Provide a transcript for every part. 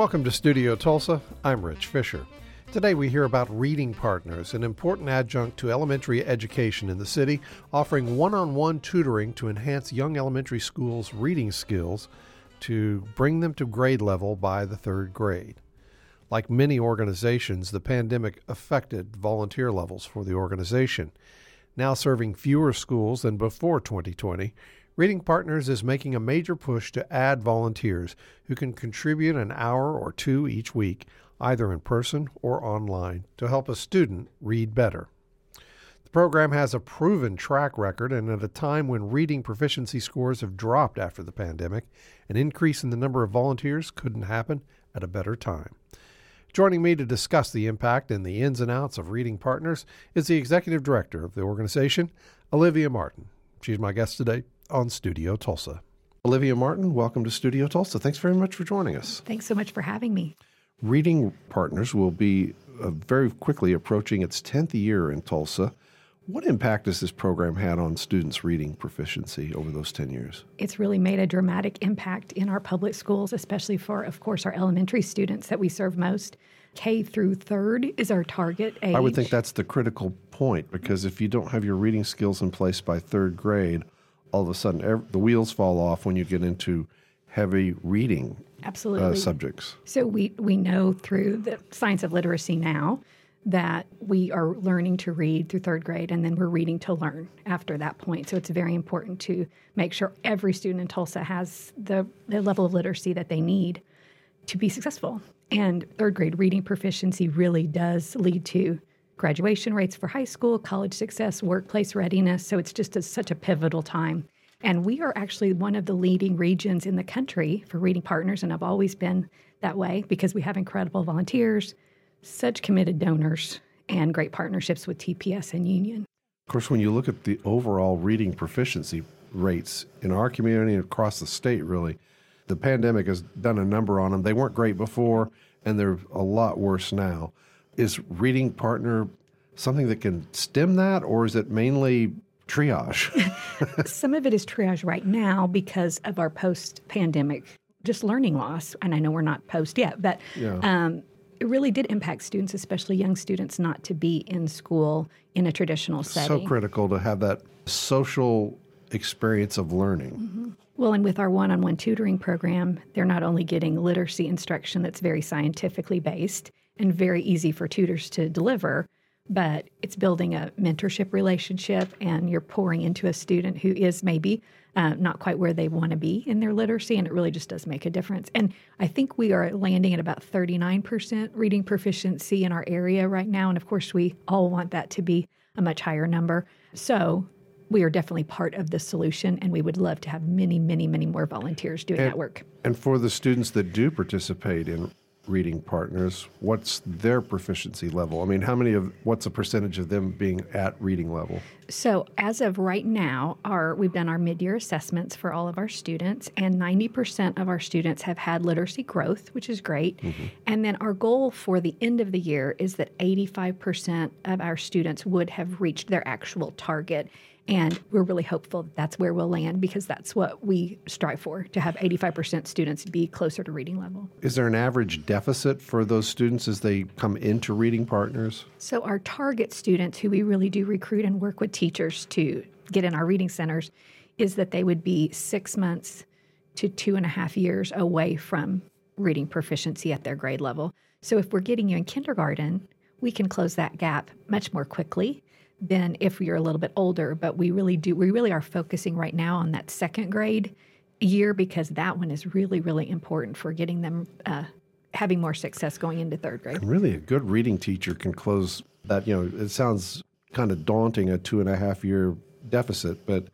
Welcome to Studio Tulsa. I'm Rich Fisher. Today we hear about Reading Partners, an important adjunct to elementary education in the city, offering one on one tutoring to enhance young elementary schools' reading skills to bring them to grade level by the third grade. Like many organizations, the pandemic affected volunteer levels for the organization. Now serving fewer schools than before 2020, Reading Partners is making a major push to add volunteers who can contribute an hour or two each week, either in person or online, to help a student read better. The program has a proven track record, and at a time when reading proficiency scores have dropped after the pandemic, an increase in the number of volunteers couldn't happen at a better time. Joining me to discuss the impact and the ins and outs of Reading Partners is the executive director of the organization, Olivia Martin. She's my guest today on Studio Tulsa. Olivia Martin, welcome to Studio Tulsa. Thanks very much for joining us. Thanks so much for having me. Reading Partners will be uh, very quickly approaching its 10th year in Tulsa. What impact has this program had on students' reading proficiency over those 10 years? It's really made a dramatic impact in our public schools, especially for, of course, our elementary students that we serve most. K through third is our target age. I would think that's the critical point because if you don't have your reading skills in place by third grade, all of a sudden every, the wheels fall off when you get into heavy reading Absolutely. Uh, subjects. So we, we know through the science of literacy now that we are learning to read through third grade and then we're reading to learn after that point. So it's very important to make sure every student in Tulsa has the, the level of literacy that they need to be successful. And third grade reading proficiency really does lead to graduation rates for high school, college success, workplace readiness. So it's just a, such a pivotal time. And we are actually one of the leading regions in the country for reading partners, and I've always been that way because we have incredible volunteers, such committed donors, and great partnerships with TPS and Union. Of course, when you look at the overall reading proficiency rates in our community and across the state, really, the pandemic has done a number on them. They weren't great before, and they're a lot worse now. Is Reading Partner something that can stem that, or is it mainly triage? Some of it is triage right now because of our post pandemic just learning loss. And I know we're not post yet, but yeah. um, it really did impact students, especially young students, not to be in school in a traditional setting. So critical to have that social experience of learning. Mm-hmm. Well, and with our one on one tutoring program, they're not only getting literacy instruction that's very scientifically based and very easy for tutors to deliver, but it's building a mentorship relationship and you're pouring into a student who is maybe uh, not quite where they want to be in their literacy, and it really just does make a difference. And I think we are landing at about 39% reading proficiency in our area right now. And of course, we all want that to be a much higher number. So we are definitely part of the solution, and we would love to have many, many, many more volunteers doing and, that work. And for the students that do participate in reading partners, what's their proficiency level? I mean, how many of what's a percentage of them being at reading level? So, as of right now, our we've done our mid-year assessments for all of our students, and 90% of our students have had literacy growth, which is great. Mm-hmm. And then our goal for the end of the year is that 85% of our students would have reached their actual target. And we're really hopeful that that's where we'll land because that's what we strive for to have 85% students be closer to reading level. Is there an average deficit for those students as they come into reading partners? So, our target students who we really do recruit and work with teachers to get in our reading centers is that they would be six months to two and a half years away from reading proficiency at their grade level. So, if we're getting you in kindergarten, we can close that gap much more quickly than if you're a little bit older. But we really do, we really are focusing right now on that second grade year because that one is really, really important for getting them uh, having more success going into third grade. Really, a good reading teacher can close that. You know, it sounds kind of daunting a two and a half year deficit, but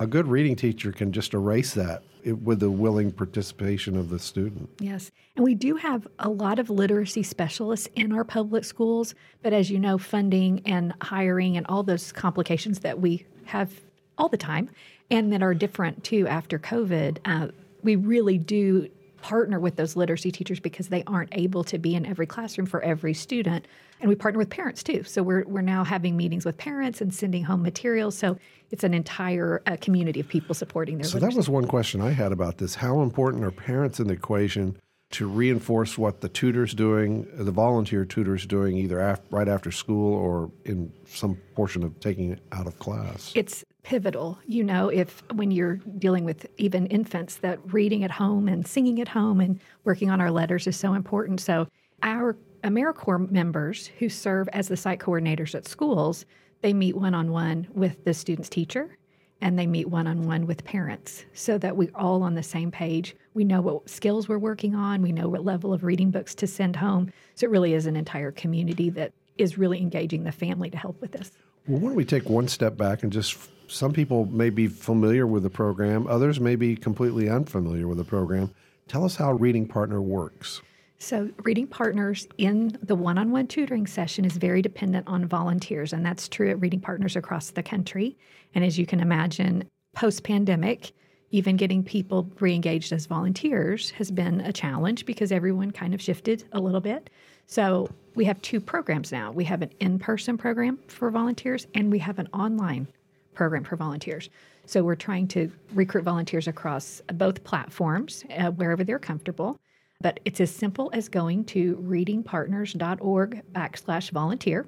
a good reading teacher can just erase that with the willing participation of the student. Yes. And we do have a lot of literacy specialists in our public schools, but as you know, funding and hiring and all those complications that we have all the time and that are different too after COVID, uh, we really do partner with those literacy teachers because they aren't able to be in every classroom for every student. And we partner with parents too. So we're, we're now having meetings with parents and sending home materials. So it's an entire uh, community of people supporting their So literacy. that was one question I had about this. How important are parents in the equation to reinforce what the tutor's doing, the volunteer tutor's doing, either af- right after school or in some portion of taking it out of class? It's pivotal. You know, if when you're dealing with even infants, that reading at home and singing at home and working on our letters is so important. So, our AmeriCorps members who serve as the site coordinators at schools, they meet one on one with the student's teacher and they meet one on one with parents so that we're all on the same page. We know what skills we're working on, we know what level of reading books to send home. So it really is an entire community that is really engaging the family to help with this. Well, why don't we take one step back and just some people may be familiar with the program, others may be completely unfamiliar with the program. Tell us how Reading Partner works. So, Reading Partners in the one on one tutoring session is very dependent on volunteers, and that's true at Reading Partners across the country. And as you can imagine, post pandemic, even getting people re engaged as volunteers has been a challenge because everyone kind of shifted a little bit. So, we have two programs now we have an in person program for volunteers, and we have an online program for volunteers. So, we're trying to recruit volunteers across both platforms uh, wherever they're comfortable. But it's as simple as going to readingpartners.org backslash volunteer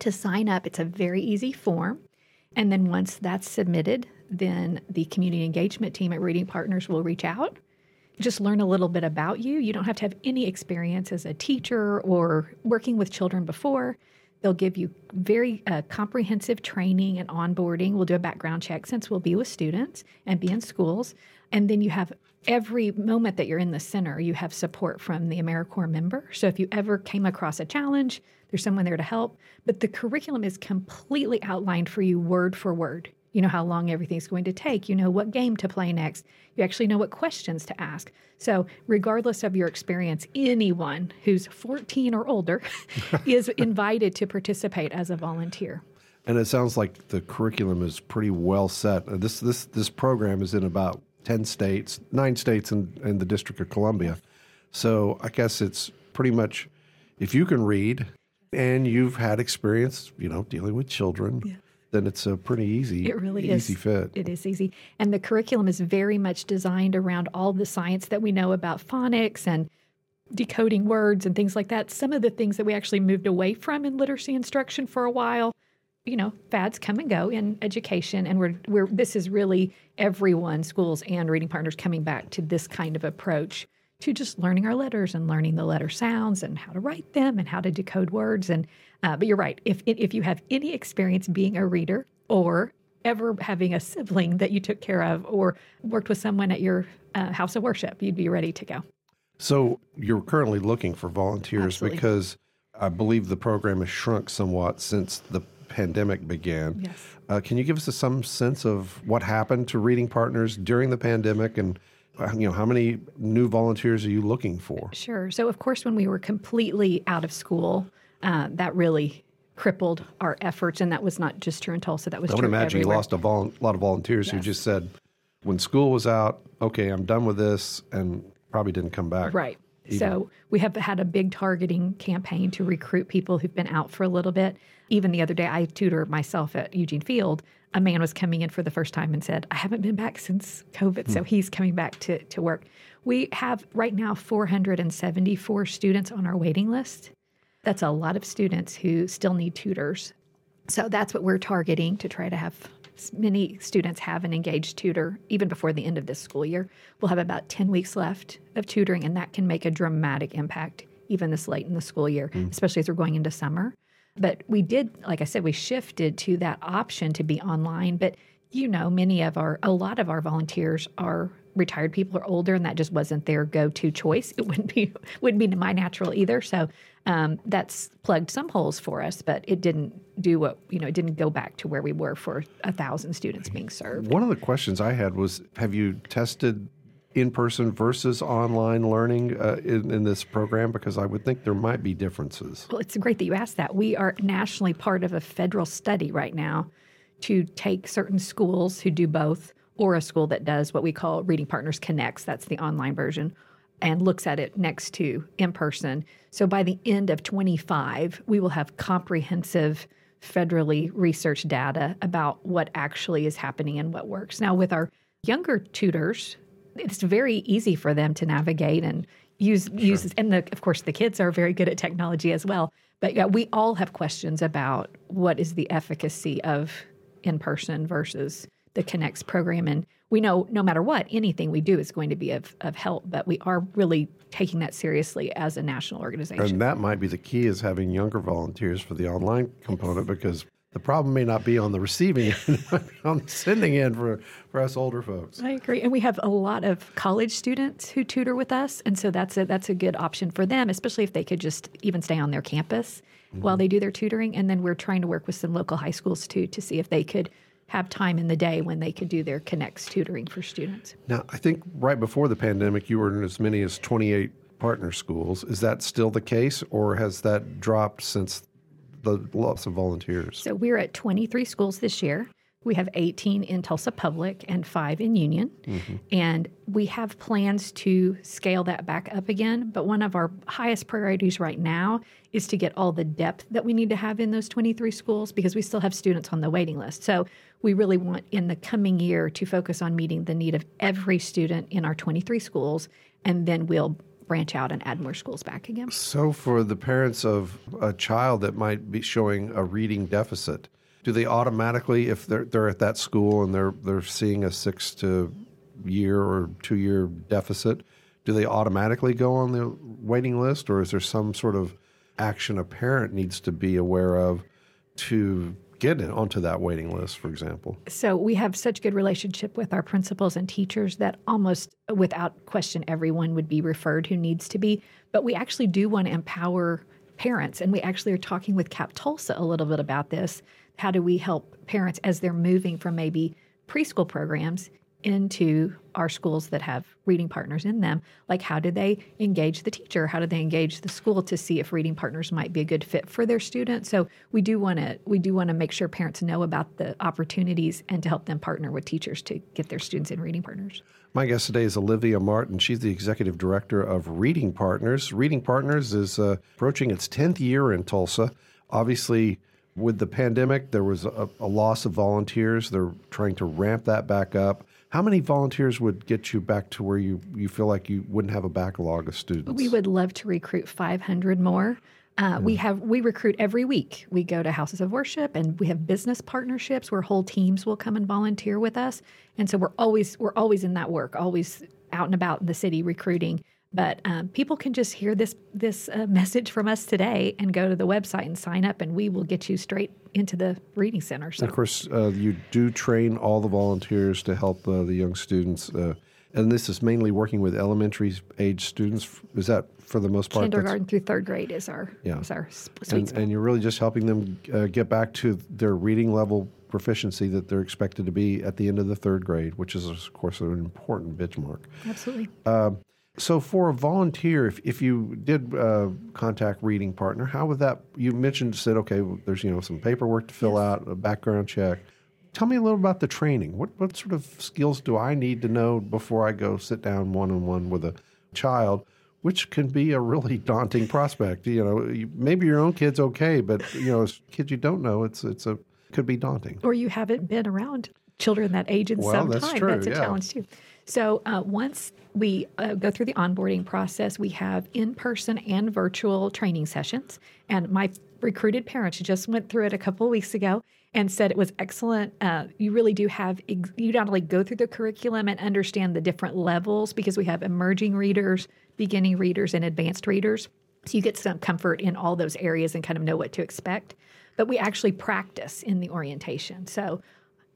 to sign up. It's a very easy form. And then once that's submitted, then the community engagement team at Reading Partners will reach out, just learn a little bit about you. You don't have to have any experience as a teacher or working with children before. They'll give you very uh, comprehensive training and onboarding. We'll do a background check since we'll be with students and be in schools. And then you have every moment that you're in the center, you have support from the AmeriCorps member. So if you ever came across a challenge, there's someone there to help. But the curriculum is completely outlined for you word for word. You know how long everything's going to take. You know what game to play next. You actually know what questions to ask. So, regardless of your experience, anyone who's 14 or older is invited to participate as a volunteer. And it sounds like the curriculum is pretty well set. This this this program is in about 10 states, nine states in, in the District of Columbia. So I guess it's pretty much if you can read and you've had experience, you know, dealing with children, yeah. then it's a pretty easy, it really easy is. fit. It is easy. And the curriculum is very much designed around all the science that we know about phonics and decoding words and things like that. Some of the things that we actually moved away from in literacy instruction for a while you know, fads come and go in education, and we're we're this is really everyone, schools and reading partners, coming back to this kind of approach to just learning our letters and learning the letter sounds and how to write them and how to decode words. And uh, but you're right. If if you have any experience being a reader or ever having a sibling that you took care of or worked with someone at your uh, house of worship, you'd be ready to go. So you're currently looking for volunteers Absolutely. because I believe the program has shrunk somewhat since the pandemic began. Yes. Uh, can you give us a, some sense of what happened to Reading Partners during the pandemic and uh, you know how many new volunteers are you looking for? Sure. So of course, when we were completely out of school, uh, that really crippled our efforts, and that was not just true in Tulsa. That was I would imagine everywhere. you lost a vol- lot of volunteers yes. who just said, when school was out, okay, I'm done with this, and probably didn't come back. Right. Even. So we have had a big targeting campaign to recruit people who've been out for a little bit. Even the other day, I tutor myself at Eugene Field. A man was coming in for the first time and said, I haven't been back since COVID. So hmm. he's coming back to, to work. We have right now 474 students on our waiting list. That's a lot of students who still need tutors. So that's what we're targeting to try to have many students have an engaged tutor even before the end of this school year. We'll have about 10 weeks left of tutoring, and that can make a dramatic impact even this late in the school year, mm. especially as we're going into summer. But we did, like I said, we shifted to that option to be online. But you know, many of our, a lot of our volunteers are retired people or older, and that just wasn't their go-to choice. It wouldn't be wouldn't be my natural either. So um, that's plugged some holes for us, but it didn't do what you know. It didn't go back to where we were for a thousand students being served. One of the questions I had was, have you tested in person versus online learning uh, in, in, this program? Because I would think there might be differences. Well, it's great that you asked that. We are nationally part of a federal study right now to take certain schools who do both, or a school that does what we call Reading Partners Connects, that's the online version, and looks at it next to in person. So by the end of 25, we will have comprehensive federally researched data about what actually is happening and what works. Now, with our younger tutors, it's very easy for them to navigate and use sure. use and the, of course the kids are very good at technology as well. But yeah, we all have questions about what is the efficacy of in person versus the Connects program. And we know no matter what, anything we do is going to be of, of help, but we are really taking that seriously as a national organization. And that might be the key is having younger volunteers for the online component because the problem may not be on the receiving end, on the sending end for, for us older folks. I agree. And we have a lot of college students who tutor with us. And so that's a, that's a good option for them, especially if they could just even stay on their campus mm-hmm. while they do their tutoring. And then we're trying to work with some local high schools too to see if they could have time in the day when they could do their connects tutoring for students. Now, I think right before the pandemic, you were in as many as 28 partner schools. Is that still the case, or has that dropped since the loss of volunteers? So we're at 23 schools this year. We have 18 in Tulsa Public and five in Union. Mm-hmm. And we have plans to scale that back up again. But one of our highest priorities right now is to get all the depth that we need to have in those 23 schools because we still have students on the waiting list. So we really want in the coming year to focus on meeting the need of every student in our 23 schools. And then we'll branch out and add more schools back again. So, for the parents of a child that might be showing a reading deficit, do they automatically, if they're they're at that school and they're they're seeing a six to year or two year deficit, do they automatically go on the waiting list, or is there some sort of action a parent needs to be aware of to get onto that waiting list, for example? So we have such good relationship with our principals and teachers that almost without question everyone would be referred who needs to be. But we actually do want to empower parents, and we actually are talking with Cap Tulsa a little bit about this how do we help parents as they're moving from maybe preschool programs into our schools that have reading partners in them like how do they engage the teacher how do they engage the school to see if reading partners might be a good fit for their students so we do want to we do want to make sure parents know about the opportunities and to help them partner with teachers to get their students in reading partners my guest today is Olivia Martin. She's the executive director of Reading Partners. Reading Partners is uh, approaching its 10th year in Tulsa. Obviously, with the pandemic, there was a, a, loss of volunteers. They're trying to ramp that back up. How many volunteers would get you back to where you, you feel like you wouldn't have a backlog of students? We would love to recruit 500 more. Uh, yeah. We have we recruit every week. We go to houses of worship, and we have business partnerships where whole teams will come and volunteer with us. And so we're always we're always in that work, always out and about in the city recruiting. But um, people can just hear this this uh, message from us today and go to the website and sign up, and we will get you straight into the reading center. So. Of course, uh, you do train all the volunteers to help uh, the young students, uh, and this is mainly working with elementary age students. Is that for the most part? Kindergarten through third grade is our yeah. is our sweet and, spot. And you're really just helping them uh, get back to their reading level proficiency that they're expected to be at the end of the third grade, which is of course an important benchmark. Absolutely. Uh, so, for a volunteer, if, if you did uh, contact Reading Partner, how would that? You mentioned said, okay, there's you know some paperwork to fill yes. out, a background check. Tell me a little about the training. What what sort of skills do I need to know before I go sit down one on one with a child? Which can be a really daunting prospect. You know, you, maybe your own kid's okay, but you know, as kids you don't know, it's it's a could be daunting. Or you haven't been around children that age in well, some that's time. True, that's a yeah. challenge too. So uh, once we uh, go through the onboarding process, we have in person and virtual training sessions. And my recruited parents just went through it a couple of weeks ago and said it was excellent. Uh, you really do have, you not only go through the curriculum and understand the different levels because we have emerging readers, beginning readers, and advanced readers. So you get some comfort in all those areas and kind of know what to expect. But we actually practice in the orientation. So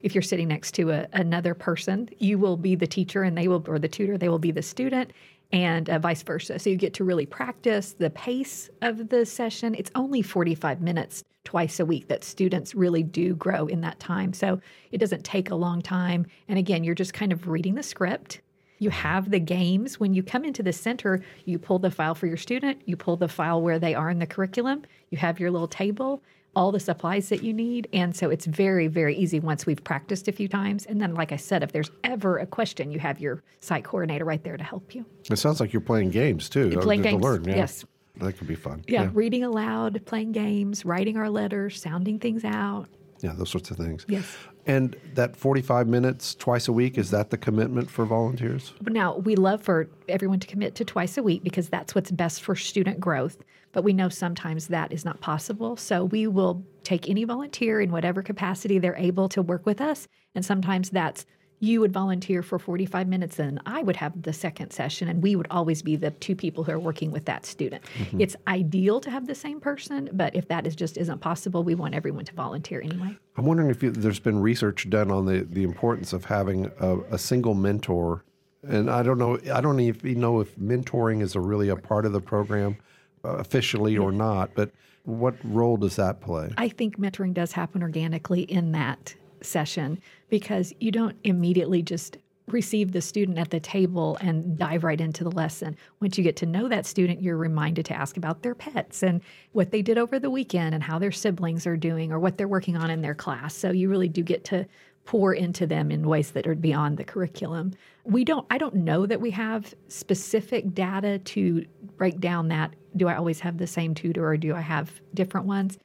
if you're sitting next to a, another person, you will be the teacher and they will, or the tutor, they will be the student, and uh, vice versa. So you get to really practice the pace of the session. It's only 45 minutes twice a week that students really do grow in that time. So it doesn't take a long time. And again, you're just kind of reading the script. You have the games. When you come into the center, you pull the file for your student, you pull the file where they are in the curriculum, you have your little table, all the supplies that you need. And so it's very, very easy once we've practiced a few times. And then, like I said, if there's ever a question, you have your site coordinator right there to help you. It sounds like you're playing games too. You're playing games, learn, yeah. yes. That could be fun. Yeah, yeah, reading aloud, playing games, writing our letters, sounding things out. Yeah, those sorts of things. Yes. And that 45 minutes twice a week, is that the commitment for volunteers? Now, we love for everyone to commit to twice a week because that's what's best for student growth. But we know sometimes that is not possible. So we will take any volunteer in whatever capacity they're able to work with us. And sometimes that's you would volunteer for 45 minutes and I would have the second session and we would always be the two people who are working with that student. Mm-hmm. It's ideal to have the same person, but if that is just isn't possible, we want everyone to volunteer anyway. I'm wondering if you, there's been research done on the, the importance of having a, a single mentor. And I don't know, I don't even know if mentoring is a really a part of the program officially or not, but what role does that play? I think mentoring does happen organically in that session because you don't immediately just receive the student at the table and dive right into the lesson. Once you get to know that student, you're reminded to ask about their pets and what they did over the weekend and how their siblings are doing or what they're working on in their class. So you really do get to pour into them in ways that are beyond the curriculum. We don't I don't know that we have specific data to break down that do I always have the same tutor or do I have different ones?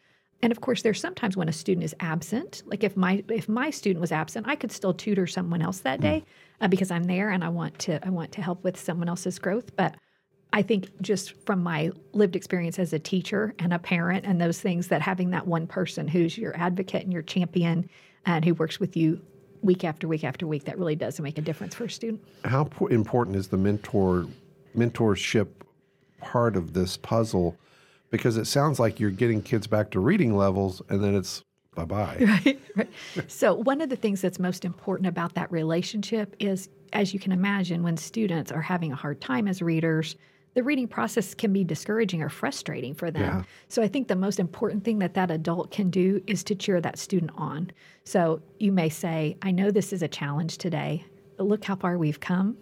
And of course, there's sometimes when a student is absent. Like if my if my student was absent, I could still tutor someone else that day uh, because I'm there and I want to I want to help with someone else's growth. But I think just from my lived experience as a teacher and a parent and those things that having that one person who's your advocate and your champion and who works with you week after week after week that really does make a difference for a student. How important is the mentor mentorship part of this puzzle? because it sounds like you're getting kids back to reading levels and then it's bye bye. Right, right. so, one of the things that's most important about that relationship is, as you can imagine, when students are having a hard time as readers, the reading process can be discouraging or frustrating for them. Yeah. So, I think the most important thing that that adult can do is to cheer that student on. So, you may say, I know this is a challenge today, but look how far we've come.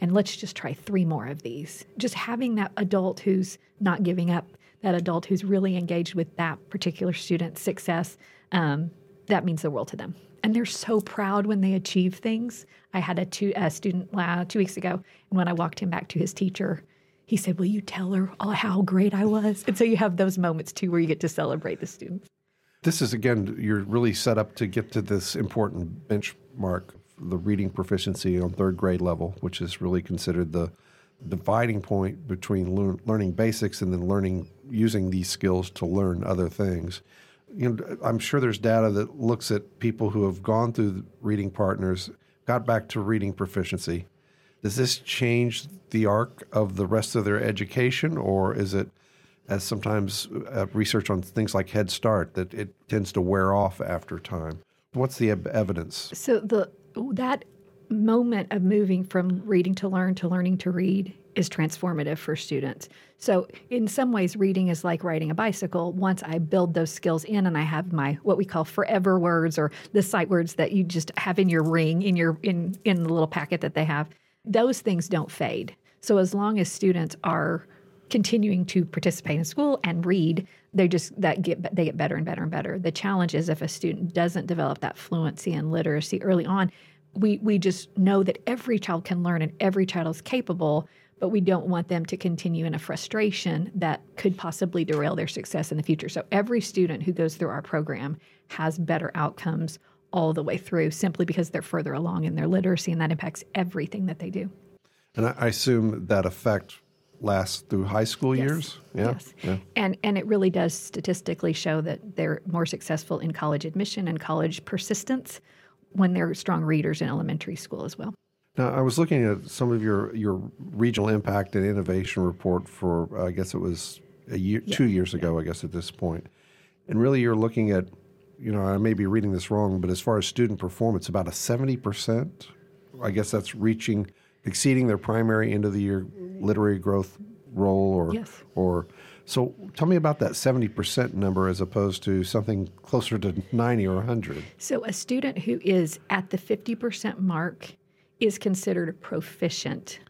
And let's just try three more of these. Just having that adult who's not giving up that adult who's really engaged with that particular student's success, um, that means the world to them. And they're so proud when they achieve things. I had a, two, a student uh, two weeks ago, and when I walked him back to his teacher, he said, Will you tell her how great I was? And so you have those moments too where you get to celebrate the students. This is, again, you're really set up to get to this important benchmark, the reading proficiency on third grade level, which is really considered the dividing point between lear- learning basics and then learning using these skills to learn other things. You know, I'm sure there's data that looks at people who have gone through reading partners, got back to reading proficiency. Does this change the arc of the rest of their education, or is it, as sometimes uh, research on things like Head Start, that it tends to wear off after time? What's the evidence? So the that moment of moving from reading to learn to learning to read is transformative for students. So, in some ways, reading is like riding a bicycle. Once I build those skills in and I have my what we call forever words or the sight words that you just have in your ring, in your in in the little packet that they have, those things don't fade. So as long as students are continuing to participate in school and read, they just that get they get better and better and better. The challenge is if a student doesn't develop that fluency and literacy early on, we we just know that every child can learn and every child is capable but we don't want them to continue in a frustration that could possibly derail their success in the future so every student who goes through our program has better outcomes all the way through simply because they're further along in their literacy and that impacts everything that they do and i assume that effect lasts through high school yes. years yeah. yes yeah. and and it really does statistically show that they're more successful in college admission and college persistence when they're strong readers in elementary school as well. Now, I was looking at some of your, your regional impact and innovation report for, uh, I guess it was a year, yeah. two years ago, I guess at this point. And really, you're looking at, you know, I may be reading this wrong, but as far as student performance, about a 70%, I guess that's reaching, exceeding their primary end of the year literary growth role or, yes. or so tell me about that 70% number as opposed to something closer to 90 or 100. So a student who is at the 50% mark is considered proficient.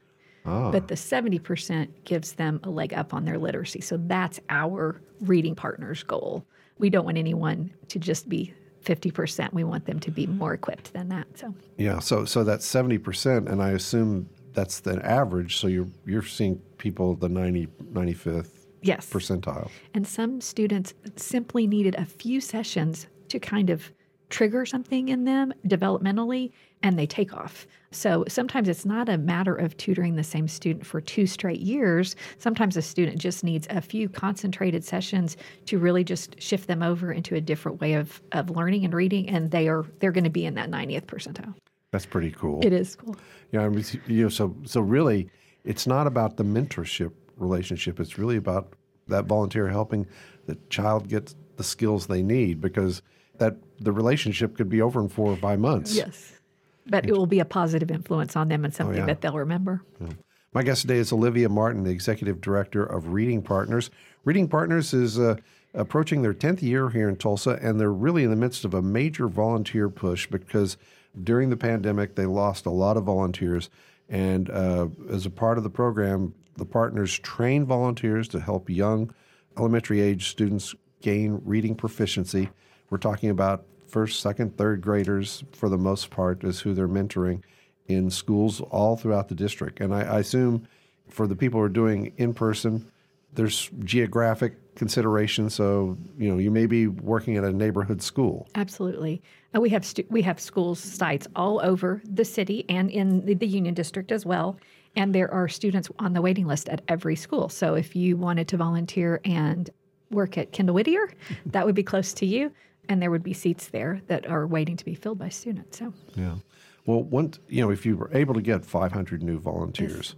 Ah. But the 70% gives them a leg up on their literacy. So that's our reading partner's goal. We don't want anyone to just be 50%. We want them to be more equipped than that. So Yeah, so so that's 70% and I assume that's the average. So you're you're seeing people the 90 95th yes. percentile. And some students simply needed a few sessions to kind of trigger something in them developmentally and they take off. So sometimes it's not a matter of tutoring the same student for two straight years. Sometimes a student just needs a few concentrated sessions to really just shift them over into a different way of, of learning and reading and they are they're going to be in that 90th percentile. That's pretty cool. It is cool. Yeah, I mean, you know, so so really it's not about the mentorship relationship. It's really about that volunteer helping the child get the skills they need because that the relationship could be over in four or five months. Yes. But it will be a positive influence on them and something oh, yeah. that they'll remember. Yeah. My guest today is Olivia Martin, the executive director of Reading Partners. Reading Partners is uh, approaching their 10th year here in Tulsa, and they're really in the midst of a major volunteer push because during the pandemic, they lost a lot of volunteers. And uh, as a part of the program, the partners train volunteers to help young elementary age students gain reading proficiency. We're talking about first, second, third graders for the most part is who they're mentoring in schools all throughout the district. And I, I assume for the people who are doing in person, there's geographic consideration. So you know you may be working at a neighborhood school. Absolutely, uh, we have stu- we have schools sites all over the city and in the, the Union District as well. And there are students on the waiting list at every school. So if you wanted to volunteer and work at Kendall Whittier, that would be close to you, and there would be seats there that are waiting to be filled by students. So yeah, well, once you know, if you were able to get 500 new volunteers,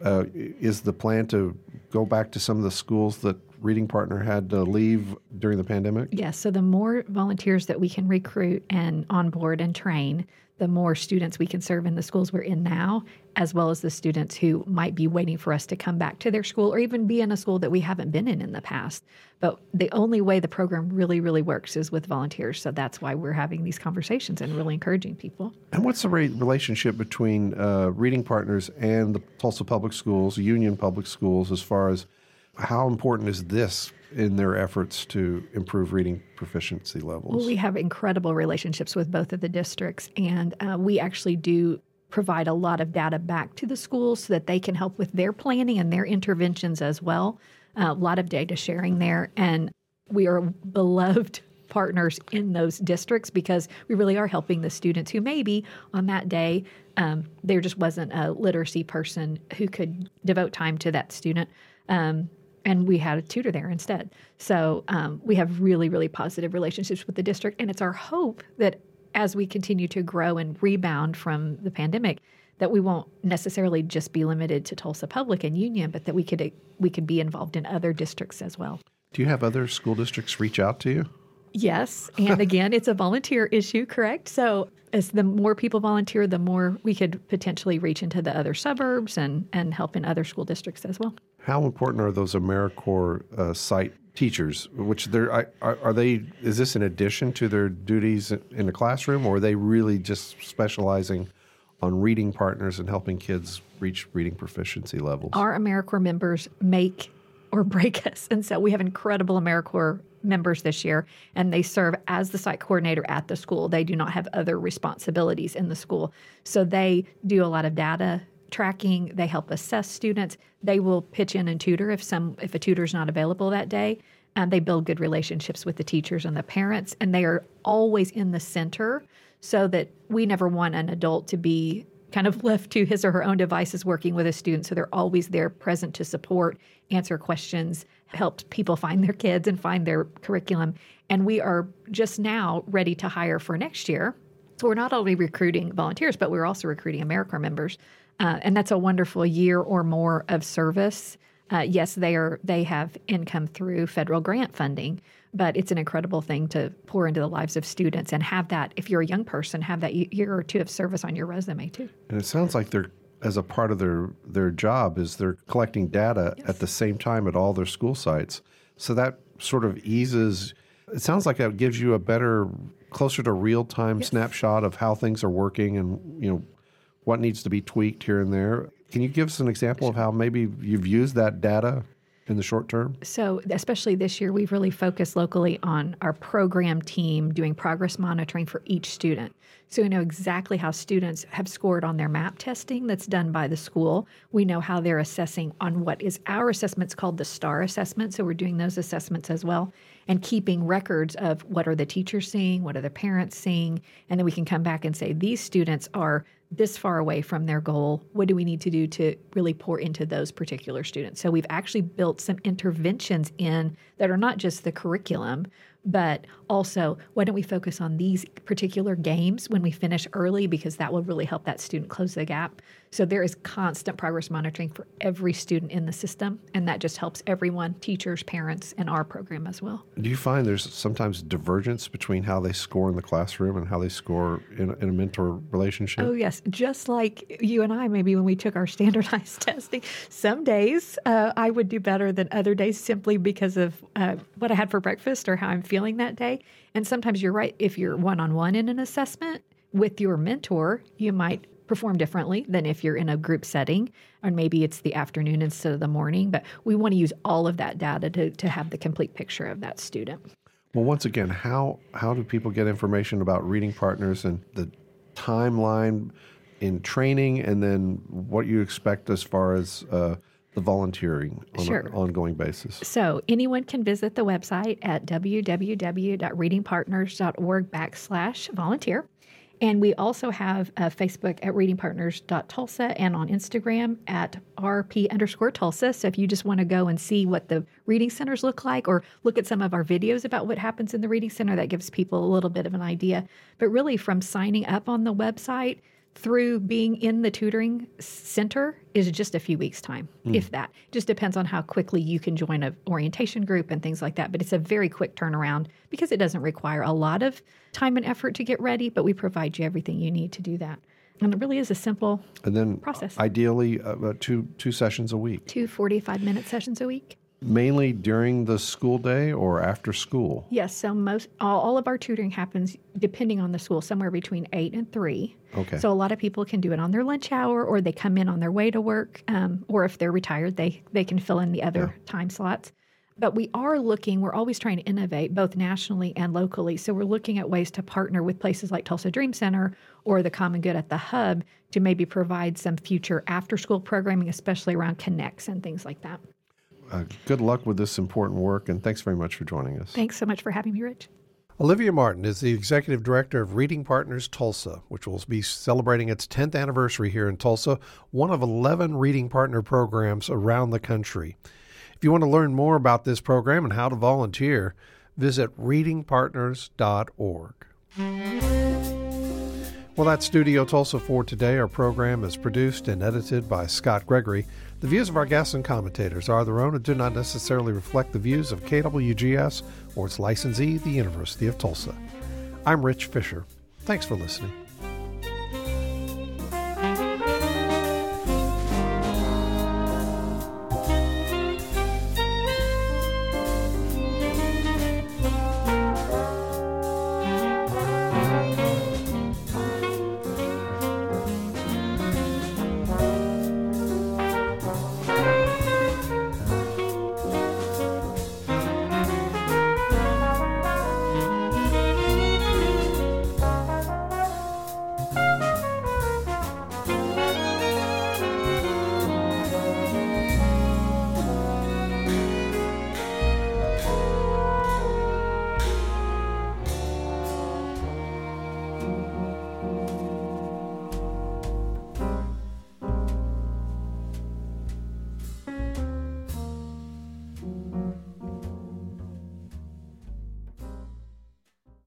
yes. uh, is the plan to go back to some of the schools that Reading Partner had to leave during the pandemic? Yes. So the more volunteers that we can recruit and onboard and train, the more students we can serve in the schools we're in now, as well as the students who might be waiting for us to come back to their school or even be in a school that we haven't been in in the past. But the only way the program really, really works is with volunteers. So that's why we're having these conversations and really encouraging people. And what's the relationship between uh, Reading Partners and the Tulsa Public Schools, Union Public Schools, as far as how important is this in their efforts to improve reading proficiency levels? Well, we have incredible relationships with both of the districts, and uh, we actually do provide a lot of data back to the schools so that they can help with their planning and their interventions as well. Uh, a lot of data sharing there, and we are beloved partners in those districts because we really are helping the students who maybe on that day um, there just wasn't a literacy person who could devote time to that student. Um, and we had a tutor there instead. So um, we have really, really positive relationships with the district, and it's our hope that as we continue to grow and rebound from the pandemic, that we won't necessarily just be limited to Tulsa Public and Union, but that we could we could be involved in other districts as well. Do you have other school districts reach out to you? Yes, and again, it's a volunteer issue, correct? So as the more people volunteer, the more we could potentially reach into the other suburbs and and help in other school districts as well. How important are those AmeriCorps uh, site teachers? Which they're are, are, they? Is this in addition to their duties in the classroom, or are they really just specializing on reading partners and helping kids reach reading proficiency levels? Our AmeriCorps members make or break us, and so we have incredible AmeriCorps members this year, and they serve as the site coordinator at the school. They do not have other responsibilities in the school, so they do a lot of data tracking. They help assess students. They will pitch in and tutor if some if a tutor is not available that day. And they build good relationships with the teachers and the parents, and they are always in the center so that we never want an adult to be kind of left to his or her own devices working with a student. So they're always there present to support, answer questions, help people find their kids and find their curriculum. And we are just now ready to hire for next year. So we're not only recruiting volunteers, but we're also recruiting AmeriCorps members uh, and that's a wonderful year or more of service. Uh, yes, they are they have income through federal grant funding, but it's an incredible thing to pour into the lives of students and have that. If you're a young person, have that year or two of service on your resume too. And it sounds like they're as a part of their their job is they're collecting data yes. at the same time at all their school sites. So that sort of eases. It sounds like that gives you a better, closer to real time yes. snapshot of how things are working and you know what needs to be tweaked here and there. Can you give us an example of how maybe you've used that data in the short term? So, especially this year, we've really focused locally on our program team doing progress monitoring for each student. So, we know exactly how students have scored on their MAP testing that's done by the school. We know how they're assessing on what is our assessments called the STAR assessment. So, we're doing those assessments as well. and keeping records of what are the teachers seeing, what are the parents seeing, and then we can come back and say these students are this far away from their goal. What do we need to do to really pour into those particular students? So we've actually built some interventions in that are not just the curriculum, but also why don't we focus on these particular games when we finish early because that will really help that student close the gap so there is constant progress monitoring for every student in the system and that just helps everyone teachers parents and our program as well do you find there's sometimes divergence between how they score in the classroom and how they score in, in a mentor relationship oh yes just like you and i maybe when we took our standardized testing some days uh, i would do better than other days simply because of uh, what i had for breakfast or how i'm feeling that day. And sometimes you're right. If you're one on one in an assessment with your mentor, you might perform differently than if you're in a group setting, or maybe it's the afternoon instead of the morning. But we want to use all of that data to, to have the complete picture of that student. Well, once again, how how do people get information about reading partners and the timeline in training, and then what you expect as far as uh, the volunteering on sure. an ongoing basis? So anyone can visit the website at www.readingpartners.org backslash volunteer. And we also have a Facebook at readingpartners.tulsa and on Instagram at RP underscore Tulsa. So if you just want to go and see what the reading centers look like or look at some of our videos about what happens in the reading center, that gives people a little bit of an idea. But really, from signing up on the website through being in the tutoring center is just a few weeks time mm. if that. Just depends on how quickly you can join an orientation group and things like that but it's a very quick turnaround because it doesn't require a lot of time and effort to get ready but we provide you everything you need to do that. And it really is a simple and then process. ideally uh, two two sessions a week. Two 45 minute sessions a week mainly during the school day or after school? Yes, so most all, of our tutoring happens depending on the school, somewhere between eight and three. Okay. So a lot of people can do it on their lunch hour, or they come in on their way to work, um, or if they're retired, they they can fill in the other yeah. time slots. But we are looking, we're always trying to innovate both nationally and locally. So we're looking at ways to partner with places like Tulsa Dream Center or the Common Good at the Hub to maybe provide some future after school programming, especially around connects and things like that uh, good luck with this important work, and thanks very much for joining us. Thanks so much for having me, Rich. Olivia Martin is the executive director of Reading Partners Tulsa, which will be celebrating its 10th anniversary here in Tulsa, one of 11 Reading Partner programs around the country. If you want to learn more about this program and how to volunteer, visit readingpartners.org. Well, that's Studio Tulsa for today. Our program is produced and edited by Scott Gregory. The views of our guests and commentators are their own and do not necessarily reflect the views of KWGS or its licensee, the University of Tulsa. I'm Rich Fisher. Thanks for listening.